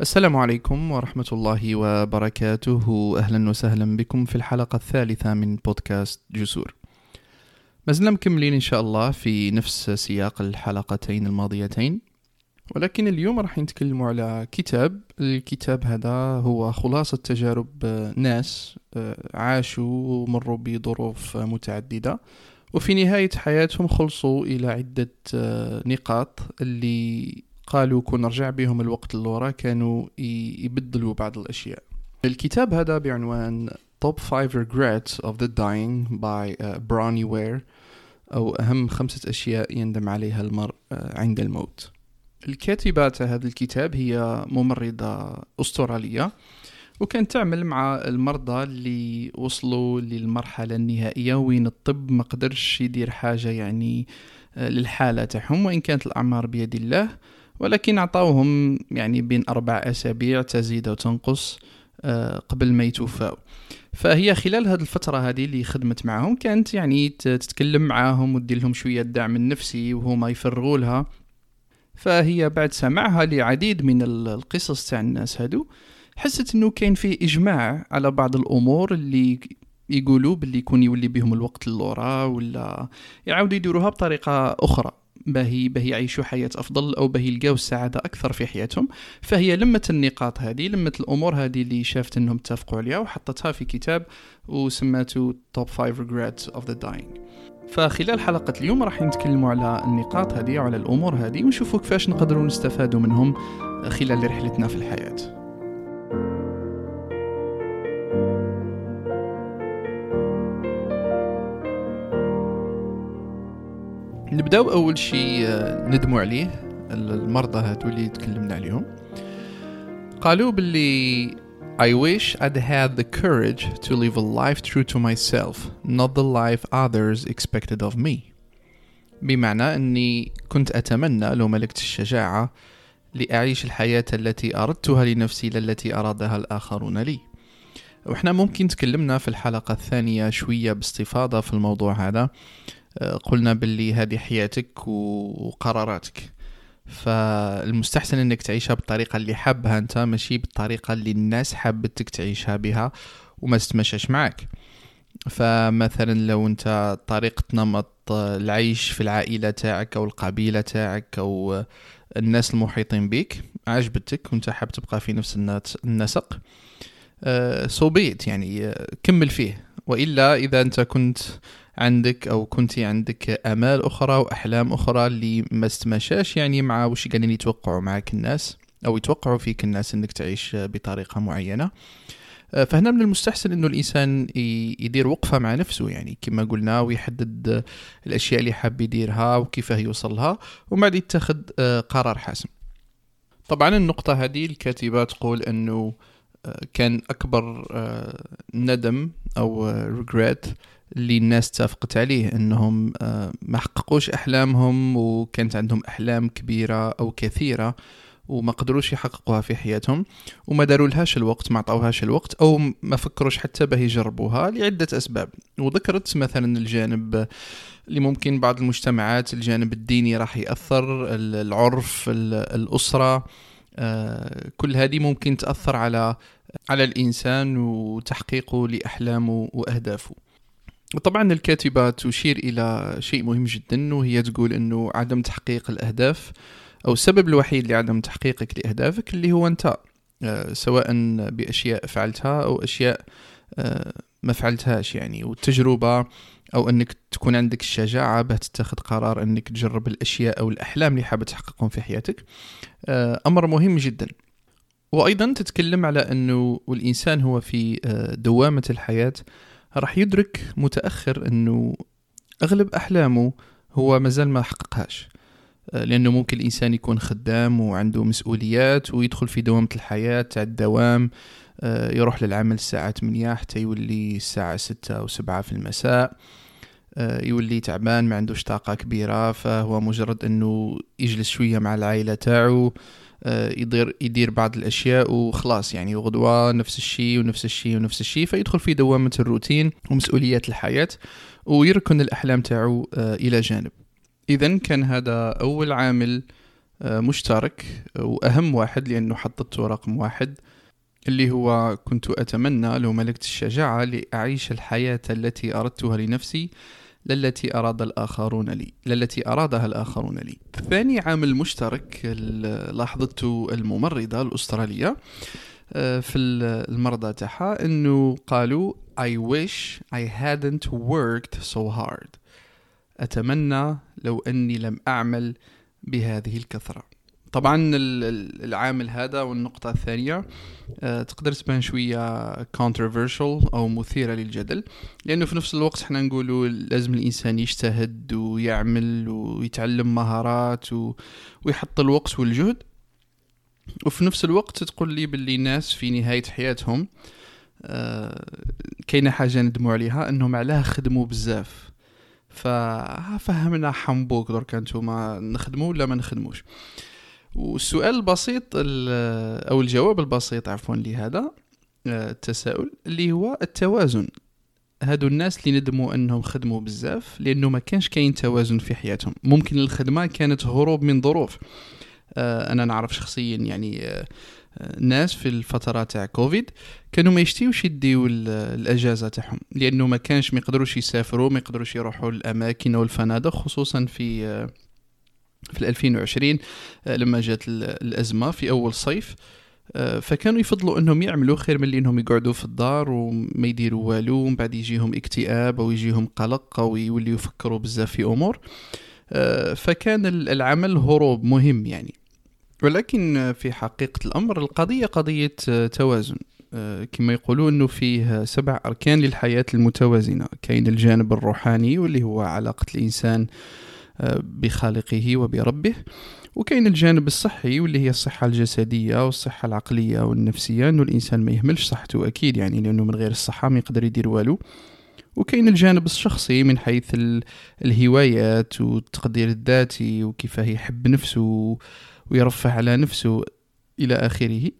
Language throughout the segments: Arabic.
السلام عليكم ورحمة الله وبركاته. أهلا وسهلا بكم في الحلقة الثالثة من بودكاست جسور. ما زلنا مكملين إن شاء الله في نفس سياق الحلقتين الماضيتين ولكن اليوم راح نتكلم على كتاب. الكتاب هذا هو خلاصة تجارب ناس عاشوا ومروا بظروف متعددة وفي نهاية حياتهم خلصوا إلى عدة نقاط اللي قالوا كون نرجع بهم الوقت اللورا كانوا يبدلوا بعض الأشياء. الكتاب هذا بعنوان Top 5 Regrets of the Dying by uh, Bronnie Ware أو أهم خمسة أشياء يندم عليها المرء uh, عند الموت. الكاتبة هذا الكتاب هي ممرضة أسترالية وكانت تعمل مع المرضى اللي وصلوا للمرحلة النهائية وين الطب ما قدرش يدير حاجة يعني uh, للحالة تاعهم وإن كانت الأعمار بيد الله ولكن أعطاوهم يعني بين أربع أسابيع تزيد وتنقص آه، قبل ما يتوفاو. فهي خلال هذه الفترة هذه اللي خدمت معهم كانت يعني تتكلم معاهم ودير لهم شوية الدعم النفسي وهما يفرغوا لها. فهي بعد سماعها لعديد من القصص تاع الناس هادو حست إنه كاين فيه إجماع على بعض الأمور اللي يقولوا باللي يكون يولي بهم الوقت اللورا ولا يعاودوا يديروها بطريقة أخرى. باهي باهي يعيشوا حياة أفضل أو باهي يلقاو السعادة أكثر في حياتهم. فهي لمت النقاط هذه لمت الأمور هذه اللي شافت أنهم اتفقوا عليها وحطتها في كتاب وسماته Top 5 Regrets of the Dying. فخلال حلقة اليوم راح نتكلموا على النقاط هذه وعلى الأمور هذه ونشوفوا كيفاش نقدروا نستفادوا منهم خلال رحلتنا في الحياة. نبداو أول شيء آه، ندموا عليه. المرضى هادو اللي تكلمنا عليهم. قالوا باللي I wish I'd had the courage to live a life true to myself not the life others expected of me. بمعنى أني كنت أتمنى لو ملكت الشجاعة لأعيش الحياة التي أردتها لنفسي لا التي أرادها الآخرون لي. وإحنا ممكن تكلمنا في الحلقة الثانية شوية باستفاضة في الموضوع هذا. قلنا باللي هذه حياتك وقراراتك. فالمستحسن إنك تعيشها بالطريقة اللي حابها أنت ماشي بالطريقة اللي الناس حابتك تعيشها بها وما تتمشاش معك فمثلا لو أنت طريقة نمط العيش في العائلة تاعك أو القبيلة تاعك أو الناس المحيطين بك عجبتك وأنت حاب تبقى في نفس النسق صوبيت آه، يعني آه، كمل فيه. وإلا إذا أنت كنت عندك أو كنتي عندك آمال أخرى وأحلام أخرى اللي ما استمشاش يعني مع وش قاعدين يتوقعوا معك الناس أو يتوقعوا فيك الناس إنك تعيش بطريقة معينة. آه، فهنا من المستحسن إنه الإنسان يدير وقفة مع نفسه يعني كما قلنا ويحدد الأشياء اللي حاب يديرها وكيف يوصلها ومن بعد يتخذ آه، قرار حاسم. طبعا النقطة هذه الكاتبة تقول إنه آه، كان أكبر ندم أو ريجريت اللي الناس اتفقت عليه إنهم آه، ما حققوش أحلامهم وكانت عندهم أحلام كبيرة أو كثيرة وما قدروش يحققوها في حياتهم وما داروا لهاش الوقت ما عطاوهاش الوقت أو ما فكروش حتى به يجربوها لعدة أسباب. وذكرت مثلا الجانب اللي ممكن بعض المجتمعات الجانب الديني راح يأثر العرف الأسرة آه، كل هذه ممكن تأثر على على الإنسان وتحقيقه لأحلامه وأهدافه. طبعا الكاتبة تشير إلى شيء مهم جدا وهي تقول أنه عدم تحقيق الأهداف أو السبب الوحيد لعدم تحقيقك لأهدافك اللي هو أنت آه، سواء بأشياء فعلتها أو أشياء آه، ما فعلتهاش يعني. والتجربة أو أنك تكون عندك الشجاعة باه تتخذ قرار أنك تجرب الأشياء أو الأحلام اللي حابة تحققهم في حياتك آه، أمر مهم جدا. وأيضا تتكلم على أنه الإنسان هو في دوامة الحياة راح يدرك متأخر أنه أغلب أحلامه هو مازال ما حققهاش. آه، لأنه ممكن الإنسان يكون خدام وعنده مسؤوليات ويدخل في دوامة الحياة تاع الدوام آه، يروح للعمل الساعة 8 حتى يولي الساعة 6 أو 7 في المساء آه، يولي تعبان ما عندوش طاقة كبيرة فهو مجرد أنه يجلس شوية مع العائلة تاعو يدير يدير بعض الأشياء وخلاص يعني غدوة نفس الشيء ونفس الشيء ونفس الشيء فيدخل في دوامة الروتين ومسؤوليات الحياة ويركن الأحلام تاعو آه، إلى جانب. اذا كان هذا أول عامل آه، مشترك وأهم واحد لأنه حطته رقم واحد اللي هو كنت أتمنى لو ملكت الشجاعة لأعيش الحياة التي أردتها لنفسي للتي أراد الآخرون لي للتي أرادها الآخرون لي. ثاني عامل مشترك لاحظته الممرضة الأسترالية آه، في المرضى تاعها إنه قالوا I wish I hadn't worked so hard. أتمنى لو أني لم أعمل بهذه الكثرة. طبعا العامل هذا والنقطة الثانية آه، تقدر تبان شوية controversial أو مثيرة للجدل لأنه في نفس الوقت إحنا نقولوا لازم الإنسان يجتهد ويعمل ويتعلم مهارات ويحط الوقت والجهد. وفي نفس الوقت تقول لي باللي ناس في نهاية حياتهم آه كاينة حاجة ندموا عليها إنهم علاه خدموا بزاف. ففهمنا حنبوك درك انتوما نخدموا ولا ما نخدموش. والسؤال البسيط أو الجواب البسيط عفوا لهذا آه، التساؤل اللي هو التوازن. هادو الناس اللي ندموا أنهم خدموا بزاف لأنه ما كانش كاين توازن في حياتهم. ممكن الخدمة كانت هروب من ظروف. آه، أنا نعرف شخصيا يعني آه، ناس في الفترة تاع كوفيد كانوا ما يشتيوش يديو الأجازة تاعهم لأنه ما كانش ما يقدروش يسافروا ما يقدروش يروحوا الأماكن أو الفنادق خصوصا في في 2020 لما جات الأزمة في أول صيف فكانوا يفضلوا إنهم يعملوا خير من إنهم يقعدوا في الدار وما يديروا والو ومن بعد يجيهم اكتئاب أو يجيهم قلق أو يوليوا يفكروا بزاف في أمور. فكان العمل هروب مهم يعني. ولكن في حقيقة الأمر القضية قضية آه، توازن. آه، كما يقولون أنه فيه سبع أركان للحياة المتوازنة. كاين الجانب الروحاني واللي هو علاقة الإنسان آه، بخالقه وبربه. وكاين الجانب الصحي واللي هي الصحة الجسدية والصحة العقلية والنفسية أنه الإنسان ما يهملش صحته أكيد يعني لأنه من غير الصحة ما يقدر يدير والو. وكاين الجانب الشخصي من حيث الهوايات والتقدير الذاتي وكيفاه يحب نفسه ويرفه على نفسه إلى آخره.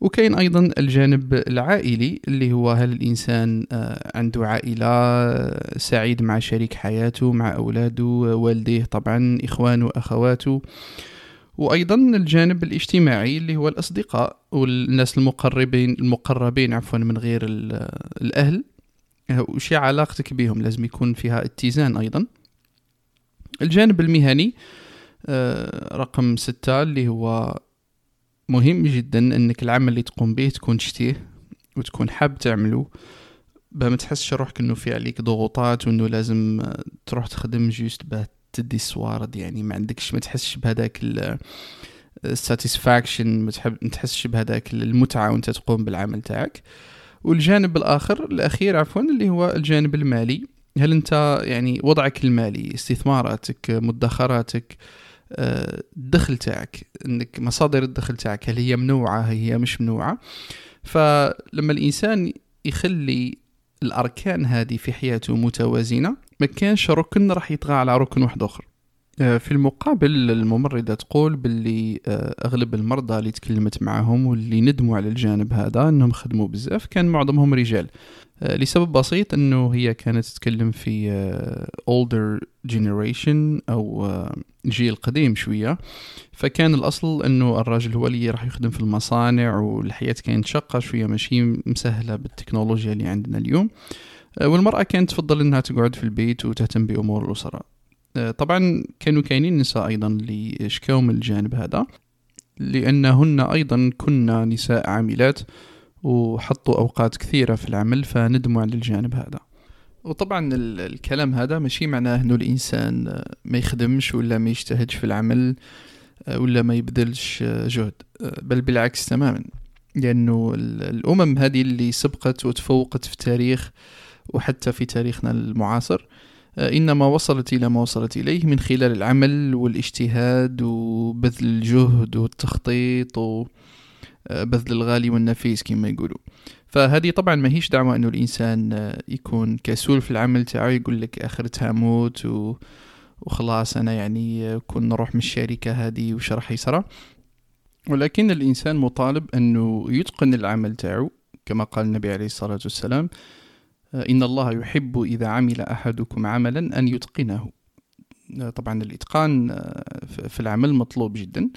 وكاين أيضا الجانب العائلي اللي هو هل الإنسان آه، عنده عائلة آه، سعيد مع شريك حياته مع أولاده والديه طبعا إخوانه وأخواته وأيضا الجانب الاجتماعي اللي هو الأصدقاء والناس المقربين المقربين عفوا من غير الأهل. وش علاقتك بهم؟ لازم يكون فيها اتزان أيضا. الجانب المهني آه، رقم ستة اللي هو مهم جدا إنك العمل اللي تقوم به تكون تشتيه وتكون حاب تعمله. باه ما تحسش روحك إنه في عليك ضغوطات وإنه لازم آه، تروح تخدم juste باه تدي الصوارد يعني ما عندكش ما تحسش بهذاك ال satisfaction ما تحسش بهذاك المتعة وأنت تقوم بالعمل تاعك. والجانب الآخر الأخير عفوا اللي هو الجانب المالي. هل أنت يعني وضعك المالي استثماراتك مدخراتك الدخل تاعك إنك مصادر الدخل تاعك هل هي منوعة هل هي مش منوعة. فلما الإنسان يخلي الأركان هذه في حياته متوازنة ما كانش ركن راح يطغى على ركن واحد آخر. في المقابل الممرضة تقول باللي آه، أغلب المرضى اللي تكلمت معهم واللي ندموا على الجانب هذا أنهم خدموا بزاف كان معظمهم رجال. آه، لسبب بسيط أنه هي كانت تتكلم في older generation أو جيل قديم شوية. فكان الأصل أنه الراجل هو اللي راح يخدم في المصانع والحياة كانت شقة شوية ماشي مسهلة بالتكنولوجيا اللي عندنا اليوم. والمرأة كانت تفضل أنها تقعد في البيت وتهتم بأمور الأسرة. آه، طبعا كانوا كاينين نساء أيضا اللي شكاو من الجانب هذا لأنهن أيضا كنا نساء عاملات وحطوا أوقات كثيرة في العمل فندموا على الجانب هذا. وطبعا الكلام هذا ماشي معناه إنه الإنسان ما يخدمش ولا ما يجتهدش في العمل آه، ولا ما يبذلش جهد. آه، بل بالعكس تماما لأنه الأمم هذه اللي سبقت وتفوقت في التاريخ وحتى في تاريخنا المعاصر آه، إنما وصلت إلى ما وصلت إليه من خلال العمل والاجتهاد وبذل الجهد والتخطيط وبذل الغالي والنفيس كما يقولوا. فهذه طبعا ما هيش دعوة أنه الإنسان آه، يكون كسول في العمل تاعه يقول لك آخرتها موت و... وخلاص أنا يعني آه، كون نروح من الشركة هذه وش راح يصرى ولكن الإنسان مطالب أنه يتقن العمل تاعه كما قال النبي عليه الصلاة والسلام إن الله يحب إذا عمل أحدكم عملا أن يتقنه. طبعا الإتقان في العمل مطلوب جدا.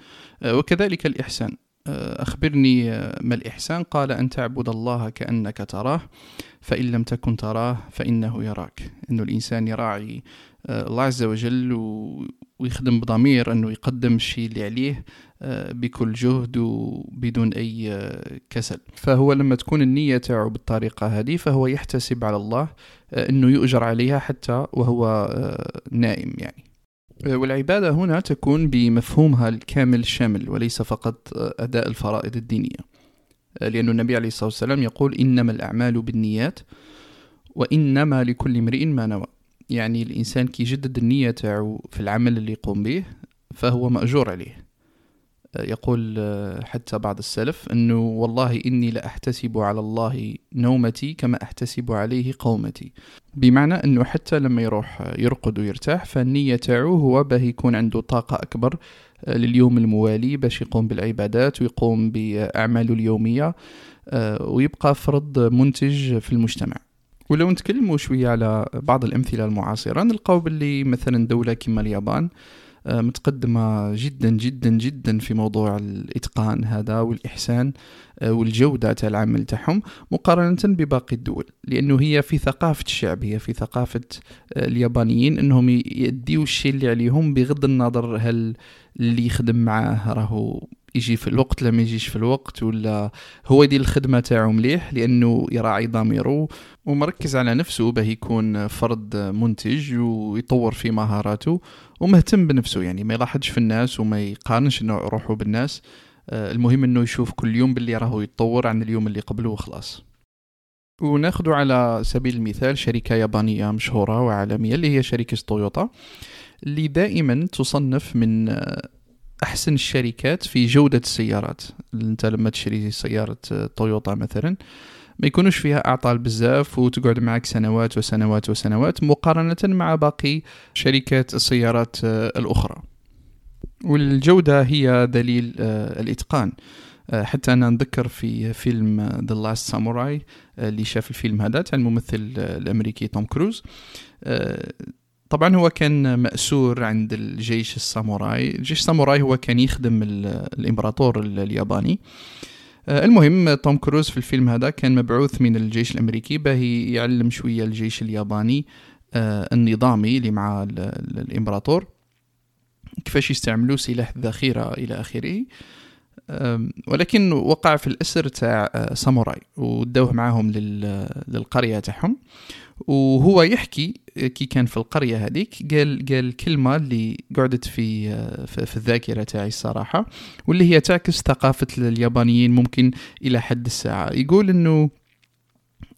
وكذلك الإحسان. أخبرني ما الإحسان؟ قال أن تعبد الله كأنك تراه فإن لم تكن تراه فإنه يراك. أنه الإنسان يراعي الله عز وجل ويخدم بضمير أنه يقدم الشيء اللي عليه. بكل جهد وبدون أي كسل. فهو لما تكون النية تاعو بالطريقة هذه فهو يحتسب على الله أنه يؤجر عليها حتى وهو نائم يعني. والعبادة هنا تكون بمفهومها الكامل الشامل وليس فقط أداء الفرائض الدينية. لأن النبي عليه الصلاة والسلام يقول إنما الأعمال بالنيات وإنما لكل امرئ ما نوى. يعني الإنسان كي يجدد النية تاعو في العمل اللي يقوم به فهو مأجور عليه. يقول حتى بعض السلف أنه والله إني لأحتسب على الله نومتي كما أحتسب عليه قومتي. بمعنى أنه حتى لما يروح يرقد ويرتاح فالنية تاعو هو باه يكون عنده طاقة أكبر لليوم الموالي باش يقوم بالعبادات ويقوم بأعماله اليومية ويبقى فرد منتج في المجتمع. ولو نتكلموا شوية على بعض الأمثلة المعاصرة نلقاو باللي مثلا دولة كما اليابان آه، متقدمة جدا جدا جدا في موضوع الإتقان هذا والإحسان آه، والجودة تاع العمل تاعهم مقارنة بباقي الدول. لأنه هي في ثقافة الشعب هي في ثقافة آه، اليابانيين أنهم يديوا الشيء اللي عليهم بغض النظر هل اللي يخدم معاه راهو يجي في الوقت لا يجيش في الوقت ولا هو يدير الخدمة تاعو مليح لأنه يراعي ضميره ومركز على نفسه باه يكون فرد منتج ويطور في مهاراته. ومهتم بنفسه يعني ما يلاحظش في الناس وما يقارنش إنه روحه بالناس. آه، المهم إنه يشوف كل يوم باللي راهو يتطور عن اليوم اللي قبله وخلاص. وناخذ على سبيل المثال شركة يابانية مشهورة وعالمية اللي هي شركة تويوتا اللي دائما تصنف من آه، أحسن الشركات في جودة السيارات. أنت لما تشتري سيارة تويوتا مثلا ما يكونوش فيها أعطال بزاف وتقعد معك سنوات وسنوات وسنوات مقارنة مع باقي شركات السيارات الأخرى. والجودة هي دليل آه، الإتقان. آه، حتى أنا نذكر في فيلم The Last Samurai اللي شاف الفيلم هذا تاع الممثل الأمريكي توم كروز. آه، طبعا هو كان مأسور عند الجيش الساموراي. الجيش الساموراي هو كان يخدم الإمبراطور الياباني. آه، المهم توم كروز في الفيلم هذا كان مبعوث من الجيش الأمريكي باه يعلم شوية الجيش الياباني آه، النظامي اللي مع الإمبراطور كيفاش يستعملوا سلاح الذخيرة إلى آخره. ولكن وقع في الأسر تاع آه، ساموراي ودوه معاهم للقرية تاعهم. وهو يحكي كي كان في القرية هذيك قال قال كلمة اللي قعدت في في الذاكرة تاعي الصراحة واللي هي تعكس ثقافة اليابانيين ممكن إلى حد الساعة. يقول إنه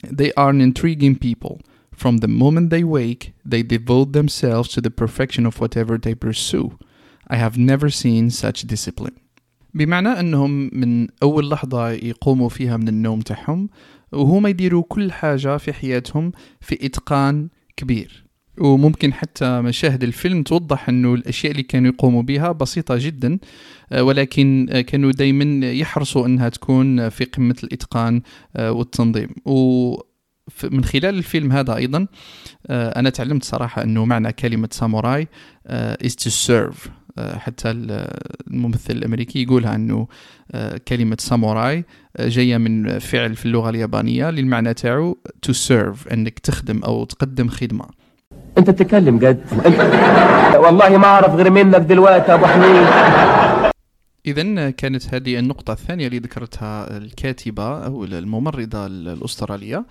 they are an intriguing people. From the moment they wake they devote themselves to the perfection of whatever they pursue. I have never seen such discipline. بمعنى أنهم من أول لحظة يقوموا فيها من النوم تاعهم وهما يديروا كل حاجة في حياتهم في إتقان كبير. وممكن حتى مشاهد الفيلم توضح إنه الأشياء اللي كانوا يقوموا بها بسيطة جدا آه، ولكن آه، كانوا دائما يحرصوا إنها تكون في قمة الإتقان آه، والتنظيم. و من خلال الفيلم هذا أيضا أنا تعلمت صراحة إنه معنى كلمة ساموراي is to serve. آه، حتى الممثل الأمريكي يقولها أنه آه، كلمة ساموراي آه، جاية من فعل في اللغة اليابانية للمعنى تاعو to serve إنك تخدم أو تقدم خدمة. أنت تتكلم جد والله ما أعرف غير منك دلوقتي أبو حميد. إذا كانت هذه النقطة الثانية اللي ذكرتها الكاتبة أو الممرضة الأسترالية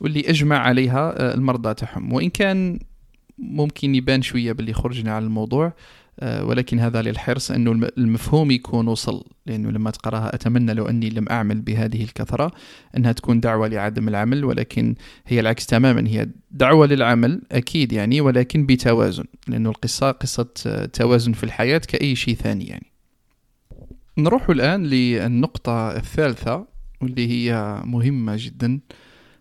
واللي أجمع عليها المرضى تاعهم. وإن كان ممكن يبان شوية باللي خرجنا على الموضوع آه، ولكن هذا للحرص أنه المفهوم يكون وصل لأنه لما تقرأها أتمنى لو أني لم أعمل بهذه الكثرة أنها تكون دعوة لعدم العمل ولكن هي العكس تماما هي دعوة للعمل أكيد يعني ولكن بتوازن لأنه القصة قصة آه، توازن في الحياة كأي شيء ثاني يعني. نروح الآن للنقطة الثالثة واللي هي مهمة جدا.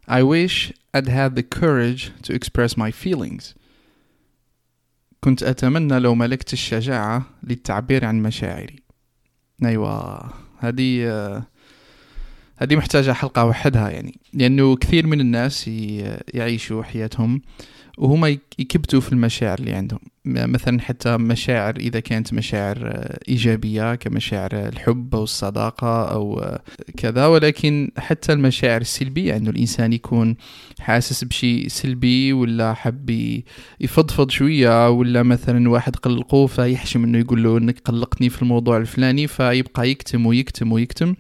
I wish I'd had the courage to express my feelings. كنت أتمنى لو ملكت الشجاعة للتعبير عن مشاعري. أيوة هذه هذه محتاجة حلقة وحدها يعني لأنه كثير من الناس يعيشوا حياتهم وهما يك- يكبتوا في المشاعر اللي عندهم. مثلا حتى مشاعر إذا كانت مشاعر إيجابية كمشاعر الحب أو الصداقة أو كذا ولكن حتى المشاعر السلبية أنه الإنسان يكون حاسس بشيء سلبي ولا حب يفضفض شوية ولا مثلا واحد قلقه فيحشم أنه يقول له أنك قلقتني في الموضوع الفلاني فيبقى يكتم ويكتم ويكتم.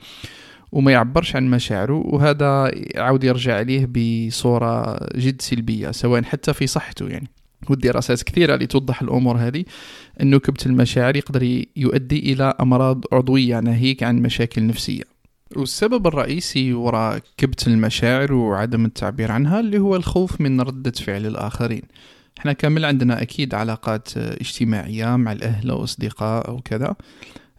وما يعبرش عن مشاعره وهذا يعاود يرجع عليه بصورة جد سلبية سواء حتى في صحته يعني. والدراسات كثيرة اللي توضح الأمور هذه. أنه كبت المشاعر يقدر يؤدي إلى أمراض عضوية ناهيك عن مشاكل نفسية. والسبب الرئيسي وراء كبت المشاعر وعدم التعبير عنها اللي هو الخوف من ردة فعل الآخرين. إحنا كامل عندنا أكيد علاقات اجتماعية مع الأهل أو أصدقاء أو كذا آه،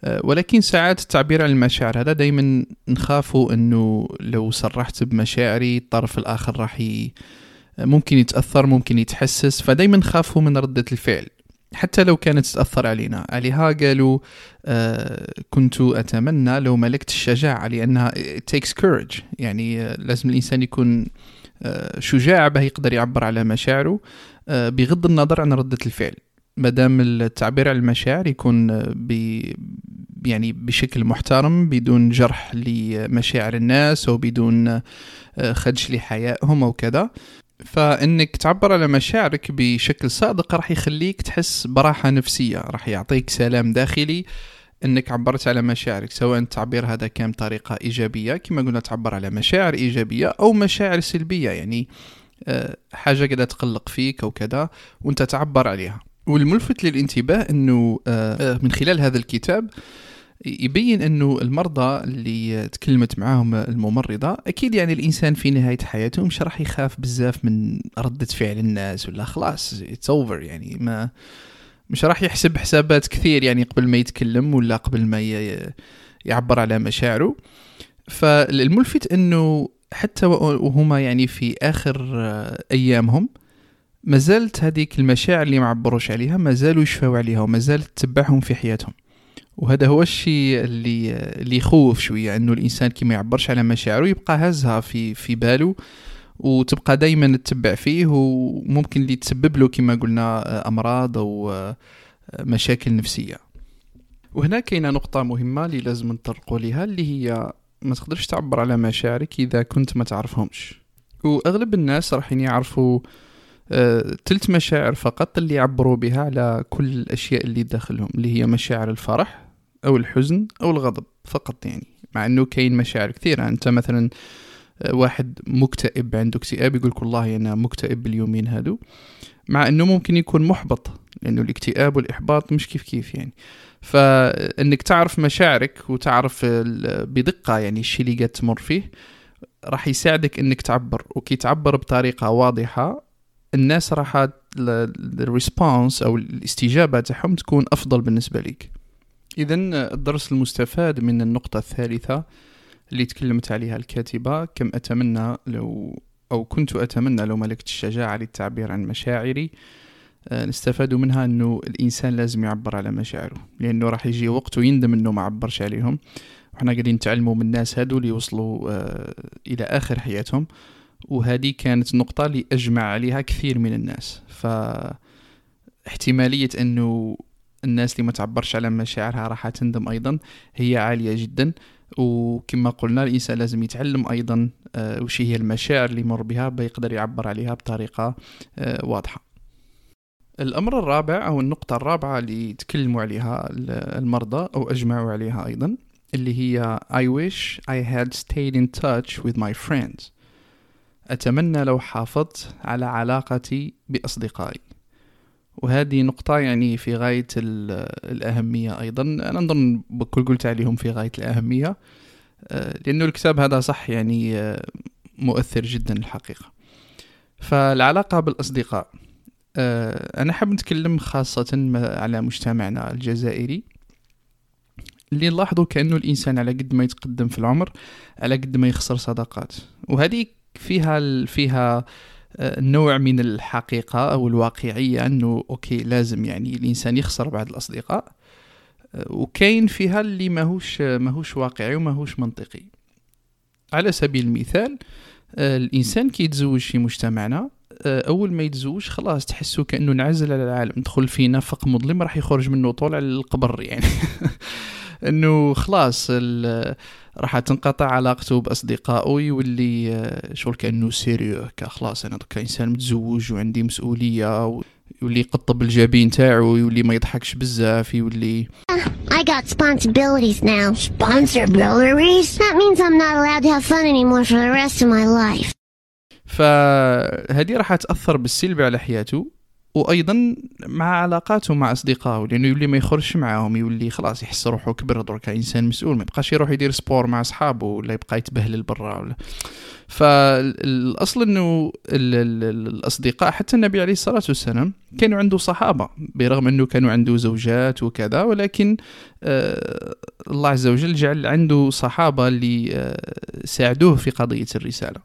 ولكن ساعات التعبير عن المشاعر هذا دايما نخافوا إنه لو صرحت بمشاعري الطرف الآخر راح. ممكن يتأثر ممكن يتحسس فدايما نخافوا من ردة الفعل. حتى لو كانت تأثر علينا. عليها قالوا آه كنت أتمنى لو ملكت الشجاعة لأنها it takes courage. يعني آه لازم الإنسان يكون آه شجاع به يقدر يعبر على مشاعره آه بغض النظر عن ردة الفعل. مادام التعبير عن المشاعر يكون آه، يعني بشكل محترم بدون جرح لمشاعر الناس أو بدون آه، خدش لحيائهم أو كذا. فإنك تعبر على مشاعرك بشكل صادق راح يخليك تحس براحة نفسية راح يعطيك سلام داخلي إنك عبرت على مشاعرك سواء التعبير هذا كان بطريقة إيجابية كما قلنا تعبر على مشاعر إيجابية أو مشاعر سلبية يعني آه، حاجة كده تقلق فيك أو كذا وأنت تعبر عليها. والملفت للانتباه إنه آه، من خلال هذا الكتاب يبين إنه المرضى اللي تكلمت معاهم الممرضة أكيد يعني الإنسان في نهاية حياته مش راح يخاف بزاف من رده فعل الناس ولا خلاص it's over يعني ما مش راح يحسب حسابات كثير يعني قبل ما يتكلم ولا قبل ما يعبر على مشاعره. فالملفت إنه حتى وهما يعني في آخر أيامهم ما زالت هذيك المشاعر اللي ما عبروش عليها ما زالوا يشفوا عليها وما زالت تتبعهم في حياتهم. وهذا هو الشيء اللي اللي يخوف شوية إنه الإنسان كي ما يعبرش على مشاعره يبقى هزها في في باله وتبقى دائما تتبع فيه وممكن اللي تسبب له كما قلنا أمراض أو مشاكل نفسية. وهنا كاينة نقطة مهمة اللي لازم نطرقوا ليها اللي هي ما تقدرش تعبر على مشاعرك إذا كنت ما تعرفهمش. وأغلب الناس راح يعرفوا آه، تلت مشاعر فقط اللي يعبروا بها على كل الأشياء اللي داخلهم اللي هي مشاعر الفرح أو الحزن أو الغضب فقط يعني مع إنه كاين مشاعر كثيرة. أنت مثلا آه، واحد مكتئب عنده اكتئاب يقول لك والله أنا مكتئب باليومين هادو مع إنه ممكن يكون محبط لأنه الاكتئاب والإحباط مش كيف كيف يعني. فإنك تعرف مشاعرك وتعرف بدقة يعني الشيء اللي قاعد تمر فيه راح يساعدك إنك تعبر. وكي تعبر بطريقة واضحة الناس راح الريسبونس أو الاستجابة تاعهم تكون أفضل بالنسبة لك اذا الدرس المستفاد من النقطة الثالثة اللي تكلمت عليها الكاتبة كم أتمنى لو أو كنت أتمنى لو ملكت الشجاعة للتعبير عن مشاعري آه، نستفاد منها انه الإنسان لازم يعبر على مشاعره لأنه راح يجي وقت ويندم إنه ما عبرش عليهم. وحنا قاعدين نتعلموا من الناس هادو اللي وصلوا آه، إلى آخر حياتهم. وهذه كانت النقطة اللي أجمع عليها كثير من الناس. فاحتمالية أنه الناس اللي ما تعبرش على مشاعرها راح تندم أيضا. هي عالية جدا. وكما قلنا الإنسان لازم يتعلم أيضا آه، وش هي المشاعر اللي يمر بها بيقدر يعبر عليها بطريقة آه، واضحة. الأمر الرابع أو النقطة الرابعة اللي تكلموا عليها المرضى أو أجمعوا عليها أيضا اللي هي I wish I had stayed in touch with my friends. أتمنى لو حافظت على علاقتي بأصدقائي. وهذه نقطة يعني في غاية ال- الأهمية أيضا. أنا نظن بكل قلت عليهم في غاية الأهمية آه، لأنه الكتاب هذا صح يعني آه، مؤثر جدا الحقيقة. فالعلاقة بالأصدقاء آه، أنا حاب نتكلم خاصة على مجتمعنا الجزائري اللي نلاحظه كأنه الإنسان على قد ما يتقدم في العمر على قد ما يخسر صداقات. وهذه فيها فيها نوع من الحقيقة أو الواقعية أنه أوكي لازم يعني الإنسان يخسر بعض الأصدقاء آه، وكاين فيها اللي ماهوش ماهوش واقعي وماهوش منطقي. على سبيل المثال آه، الإنسان كي يتزوج في مجتمعنا آه، أول ما يتزوج خلاص تحسه كانه انعزل على العالم دخل في نفق مظلم راح يخرج منه طول على القبر يعني. انه خلاص راح تنقطع علاقته بأصدقائه يولي آه، شغل كأنه sérieux خلاص أنا دوكا انسان متزوج وعندي مسؤولية و- يولي يقطب الجبين تاعو يولي ما يضحكش بزاف يولي I got responsibilities now. Responsibilities? That means I'm not allowed to have fun anymore for the rest of my life. فهذه راح تأثر بالسلب على حياته وأيضا مع علاقاته مع أصدقائه لأنه يولي ما يخرجش معاهم يولي خلاص يحس روحه كبر دركا انسان مسؤول ما يبقاش يروح يدير سبور مع أصحابه ولا يبقى يتبهلل برا ولا. فالأصل إنه ال- ال- ال- الأصدقاء حتى النبي عليه الصلاة والسلام كانوا عنده صحابة برغم إنه كانوا عنده زوجات وكذا ولكن آه الله عز وجل جعل عنده صحابة اللي آه ساعدوه في قضية الرسالة.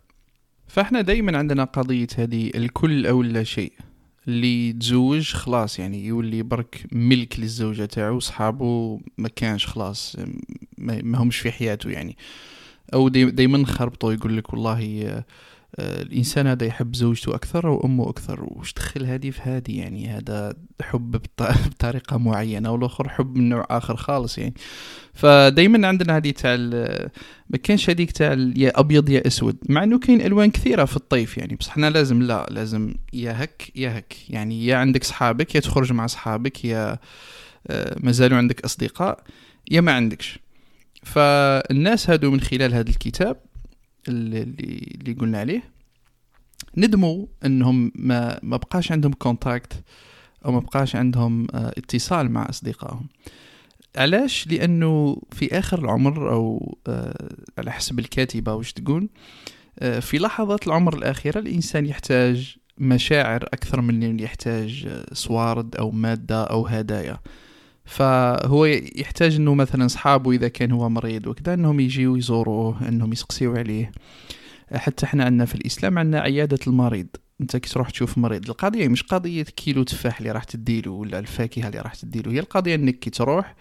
فإحنا دائما عندنا قضية هذه الكل أو لا شيء. اللي تزوج خلاص يعني يولي برك ملك للزوجة تاعو صحابه ما كانش خلاص ما همش في حياته يعني. أو دايما نخربطوا يقول لك والله آه، الإنسان هذا يحب زوجته أكثر وأمه أكثر. وش دخل هذه في هذه؟ يعني هذا حب بط- بطريقة معينة والآخر حب من نوع آخر خالص يعني. فدايما عندنا هذه تاع ما كانش هذيك تاع يا أبيض يا أسود. مع إنه كاين ألوان كثيرة في الطيف يعني. بصح إحنا لازم لا لازم يا هك يا هك. يعني يا عندك صحابك يا تخرج مع صحابك يا آه، مازالوا عندك أصدقاء يا ما عندكش. فالناس هادو من خلال هذا الكتاب اللي اللي قلنا عليه. ندموا إنهم ما ما بقاش عندهم كونتاكت أو ما بقاش عندهم آه، اتصال مع أصدقائهم. علاش؟ لأنه في آخر العمر أو آه، على حسب الكاتبة واش تقول آه، في لحظات العمر الأخيرة الإنسان يحتاج مشاعر أكثر من اللي يحتاج صوارد أو مادة أو هدايا. فهو يحتاج إنه مثلا أصحابه إذا كان هو مريض وكذا إنهم يجيو يزوروه إنهم يسقسيو عليه. حتى إحنا عندنا في الإسلام عندنا عيادة المريض. أنت كي تروح تشوف مريض. القضية مش قضية كيلو تفاح اللي راح تديله ولا الفاكهة اللي راح تديله. هي القضية إنك كي تروح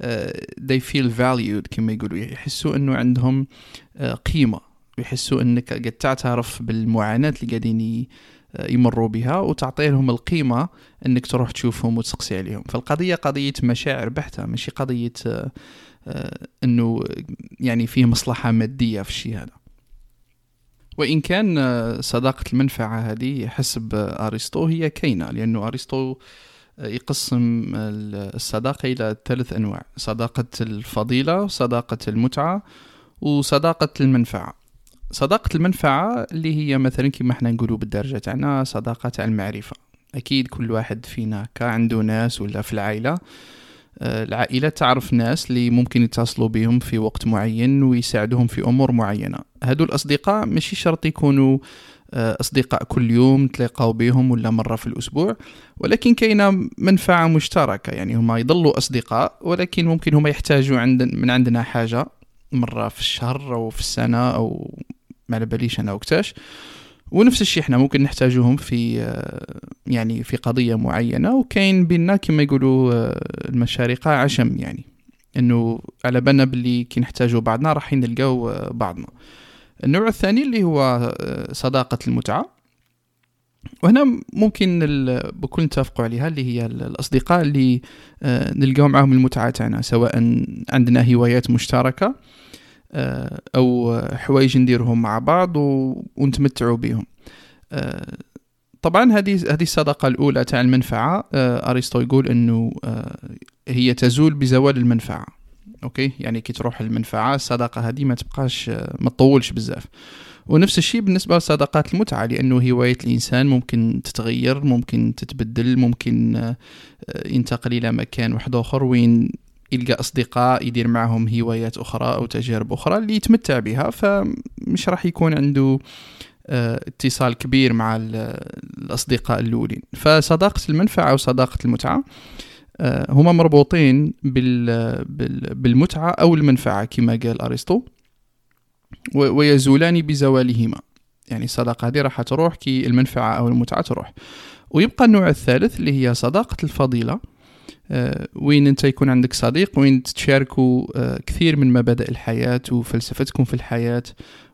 آه، they feel valued كما يقولوا. يحسوا إنه عندهم آه، قيمة. يحسوا إنك قد تعترف بالمعاناة اللي قاعدين يمروا بها وتعطي لهم القيمة إنك تروح تشوفهم وتسقسي عليهم. فالقضية قضية مشاعر بحتة ماشي قضية آه، آه، إنه يعني فيه مصلحة مادية في الشيء هذا. وإن كان آه، صداقة المنفعة هذه حسب أرسطو هي كاينة لأنه أرسطو يقسم ال- الصداقة إلى ثلاث أنواع صداقة الفضيلة صداقة المتعة وصداقة المنفعة. صداقة المنفعة اللي هي مثلا كما إحنا نقولوا بالدرجة تاعنا صداقة تاع المعرفة. أكيد كل واحد فينا كا عنده ناس ولا في العائلة آه، العائلة تعرف ناس اللي ممكن يتصلوا بهم في وقت معين ويساعدوهم في أمور معينة. هادو الأصدقاء ماشي شرط يكونوا آه، أصدقاء كل يوم تلاقاو بهم ولا مرة في الأسبوع ولكن كاينة منفعة مشتركة. يعني هما يضلوا أصدقاء ولكن ممكن هما يحتاجوا عند من عندنا حاجة مرة في الشهر أو في السنة أو ما على باليش أنا وقتاش. ونفس الشيء إحنا ممكن نحتاجوهم في آه، يعني في قضية معينة وكاين بيننا كما يقولوا آه، المشارقة عشم يعني. إنه على بالنا باللي كي نحتاجوا بعضنا راح نلقاو آه، بعضنا. النوع الثاني اللي هو صداقة المتعة. وهنا ممكن بكل نتفقوا عليها اللي هي ال- الأصدقاء اللي نلقاو معاهم المتعة تاعنا سواء عندنا هوايات مشتركة آه، أو حوايج نديرهم مع بعض ونتمتعوا بهم. آه، طبعا هذه هذه الصداقة الأولى تاع المنفعة. آه، أرسطو يقول آه، هي تزول بزوال المنفعة. أوكي؟ يعني كي تروح المنفعة الصداقة هذه ما تبقاش ما تطولش بزاف. ونفس الشيء بالنسبة لصداقات المتعة لأنه هواية الإنسان ممكن تتغير ممكن تتبدل ممكن ينتقل إلى مكان واحد آخر وين يلقى أصدقاء يدير معهم هوايات أخرى أو تجارب أخرى اللي يتمتع بها فمش راح يكون عنده آه، اتصال كبير مع ال- الأصدقاء الأولين. فصداقة المنفعة وصداقة المتعة آه، هما مربوطين بال- بال- بالمتعة أو المنفعة كما قال أرسطو و- ويزولان بزوالهما. يعني الصداقة هذه راح تروح كي المنفعة أو المتعة تروح. ويبقى النوع الثالث اللي هي صداقة الفضيلة. آه، وين انت يكون عندك صديق وين تتشاركوا آه، كثير من مبادئ الحياة وفلسفتكم في الحياة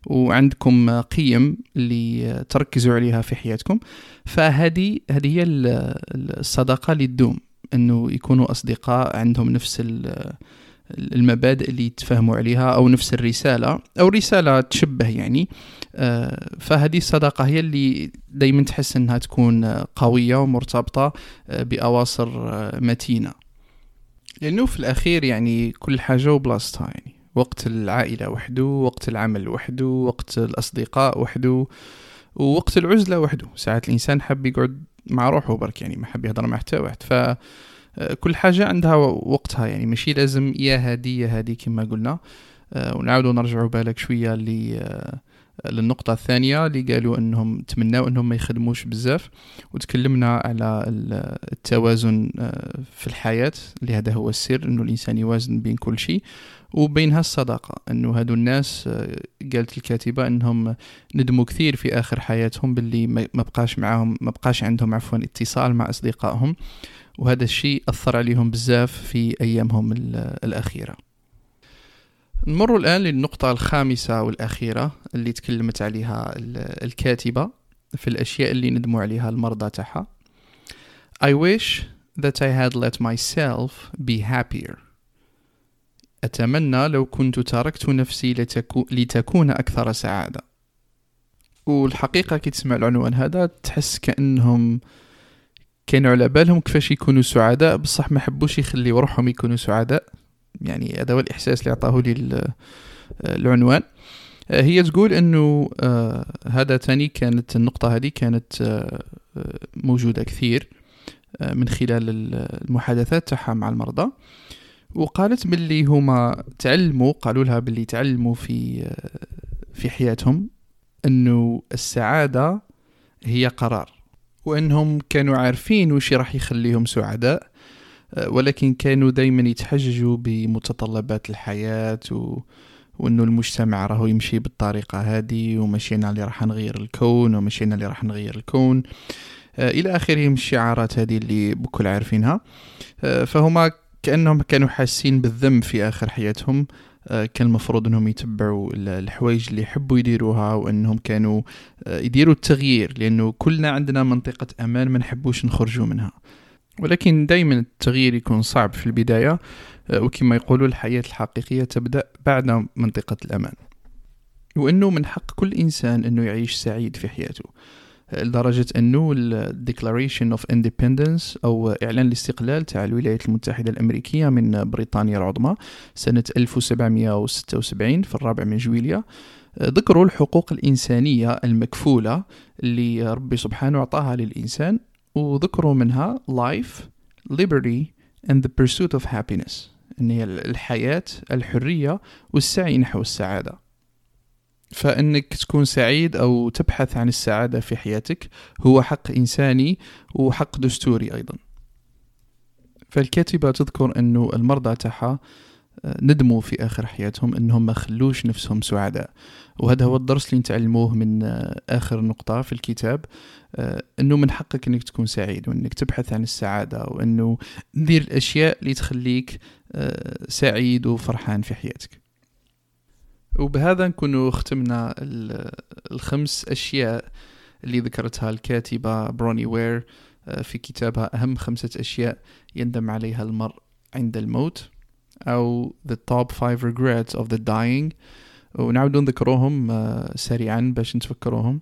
وعندكم قيم اللي تركزوا عليها في حياتكم. فهذه هذه هي الصداقة اللي تدوم إنه يكونوا أصدقاء عندهم نفس المبادئ اللي يتفاهموا عليها أو نفس الرسالة أو رسالة تشبه يعني. آه، فهذه الصداقة هي اللي دائما تحس إنها تكون قوية ومرتبطة آه، بأواصر آه، متينة. لأنه في الأخير يعني كل حاجة وبلاصتها يعني. وقت العائلة وحده وقت العمل وحده وقت الأصدقاء وحده ووقت العزلة وحده. ساعات الإنسان حب يقعد مع روحه برك يعني ما حب يهضر مع حتى واحد. ف كل حاجة عندها وقتها يعني. ماشي لازم يا هادي يا هادي كما قلنا. آه، ونعاودوا نرجعوا بالك شوية آه، للنقطة الثانية اللي قالوا إنهم تمناوا إنهم ما يخدموش بزاف وتكلمنا على التوازن آه، في الحياة اللي هذا هو السر إنه الإنسان يوازن بين كل شيء وبينها الصداقة. إنه هادو الناس قالت الكاتبة إنهم ندموا كثير في آخر حياتهم باللي ما بقاش معاهم ما بقاش عندهم عفوا اتصال مع أصدقائهم وهذا الشيء أثر عليهم بزاف في أيامهم الأخيرة. نمر الآن للنقطة الخامسة والأخيرة اللي تكلمت عليها الكاتبة في الأشياء اللي ندموا عليها المرضى تاعها. I wish that I had let myself be happier. أتمنى لو كنت تركت نفسي لتكو لتكون أكثر سعادة. والحقيقة كي تسمع العنوان هذا تحس كأنهم كانوا على بالهم كيفاش يكونوا سعداء. بصح ما حبوش يخليو روحهم يكونوا سعداء. يعني هذا هو الاحساس اللي عطاه لي العنوان. آه، هي تقول إنه آه هذا تاني كانت النقطة هذه كانت آه, موجودة كثير من خلال المحادثات تاعها مع المرضى. وقالت باللي هما تعلموا قالوا لها باللي تعلموا في في حياتهم إنه السعادة هي قرار وإنهم كانوا عارفين وش راح يخليهم سعداء. ولكن كانوا دائما يتحججوا بمتطلبات الحياة و... وانه المجتمع راهو يمشي بالطريقة هذه ومشينا اللي راح نغير الكون ومشينا اللي راح نغير الكون. آه، إلى اخره من الشعارات هذه اللي بكل عارفينها. آه، فهما كأنهم كانوا حاسين بالذنب في آخر حياتهم. آه، كان المفروض أنهم يتبعوا الحوايج اللي يحبوا يديروها وأنهم كانوا يديروا التغيير لأنه كلنا عندنا منطقة أمان ما نحبوش نخرجوا منها. ولكن دائما التغيير يكون صعب في البداية آه، وكما يقولوا الحياة الحقيقية تبدأ بعد منطقة الأمان. وأنه من حق كل إنسان أنه يعيش سعيد في حياته لدرجة أنه ال Declaration of Independence أو إعلان الاستقلال تاع الولايات المتحدة الأمريكية من بريطانيا العظمى سنة 1776 في الرابع من جويليا ذكروا الحقوق الإنسانية المكفولة اللي ربي سبحانه أعطاها للإنسان وذكروا منها life, liberty and the pursuit of happiness. أن هي الحياة الحرية والسعي نحو السعادة. فإنك تكون سعيد أو تبحث عن السعادة في حياتك هو حق إنساني وحق دستوري أيضا. فالكاتبة تذكر إنه المرضى تاعها ندموا في آخر حياتهم إنهم ما خلوش نفسهم سعداء. وهذا هو الدرس اللي نتعلموه من آه، آخر نقطة في الكتاب آه، إنه من حقك إنك تكون سعيد وإنك تبحث عن السعادة وإنه دير الأشياء اللي تخليك سعيد وفرحان في حياتك. وبهذا نكون ختمنا الخمس أشياء اللي ذكرتها الكاتبة بروني وير آه، في كتابها أهم خمسة أشياء يندم عليها المرء عند الموت. أو The Top 5 Regrets of the Dying. ونعود نذكروهم آه، سريعا باش نتفكروهم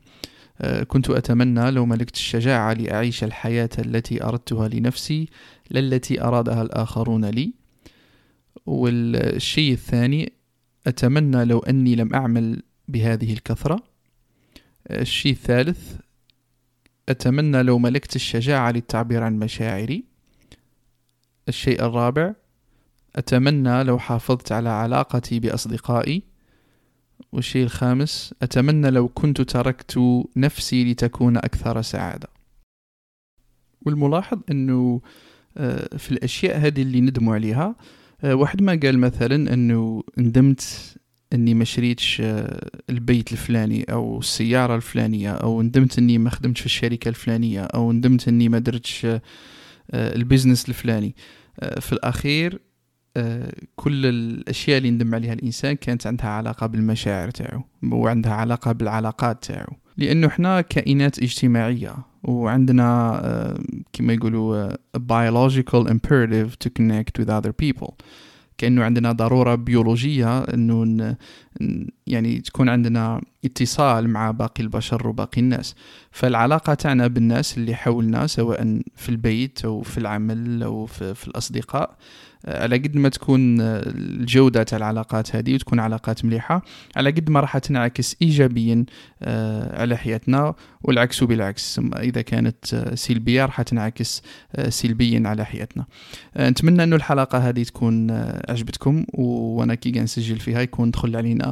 آه، كنت أتمنى لو ملكت الشجاعة لأعيش الحياة التي أردتها لنفسي للتي أرادها الآخرون لي. والشيء الثاني أتمنى لو أني لم أعمل بهذه الكثرة. الشيء الثالث أتمنى لو ملكت الشجاعة للتعبير عن مشاعري. الشيء الرابع أتمنى لو حافظت على علاقتي بأصدقائي. والشيء الخامس أتمنى لو كنت تركت نفسي لتكون أكثر سعادة. والملاحظ أنه آه، في الأشياء هذه اللي ندموا عليها آه، واحد ما قال مثلا أنه ندمت أني ما شريتش آه، البيت الفلاني أو السيارة الفلانية أو ندمت أني ما خدمتش في الشركة الفلانية أو ندمت أني ما درتش البزنس الفلاني. في الأخير كل الأشياء اللي ندم عليها الإنسان كانت عندها علاقة بالمشاعر تاعو وعندها علاقة بالعلاقات تاعو. لأنه إحنا كائنات اجتماعية وعندنا آه، كما يقولوا biological imperative to connect with other people. كأنه عندنا ضرورة بيولوجية إنه يعني تكون عندنا اتصال مع باقي البشر وباقي الناس. فالعلاقة تاعنا بالناس اللي حولنا سواء في البيت أو في العمل أو في, في الأصدقاء على قد ما تكون الجودة تاع العلاقات هذه وتكون علاقات مليحة على قد ما راح تنعكس إيجابيا آه، على حياتنا والعكس بالعكس إذا كانت آه، سلبية راح تنعكس آه، سلبيا على حياتنا. نتمنى أنه الحلقة هذه تكون عجبتكم وأنا كي نسجل فيها يكون دخل علينا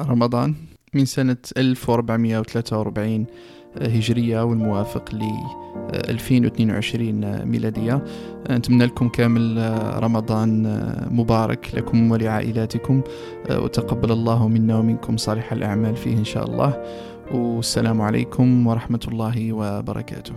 رمضان من سنة 1443 هجرية والموافق ل 2022 ميلادية. نتمنى لكم كامل رمضان مبارك لكم ولعائلاتكم. وتقبل الله منا ومنكم صالح الأعمال فيه إن شاء الله. والسلام عليكم ورحمة الله وبركاته.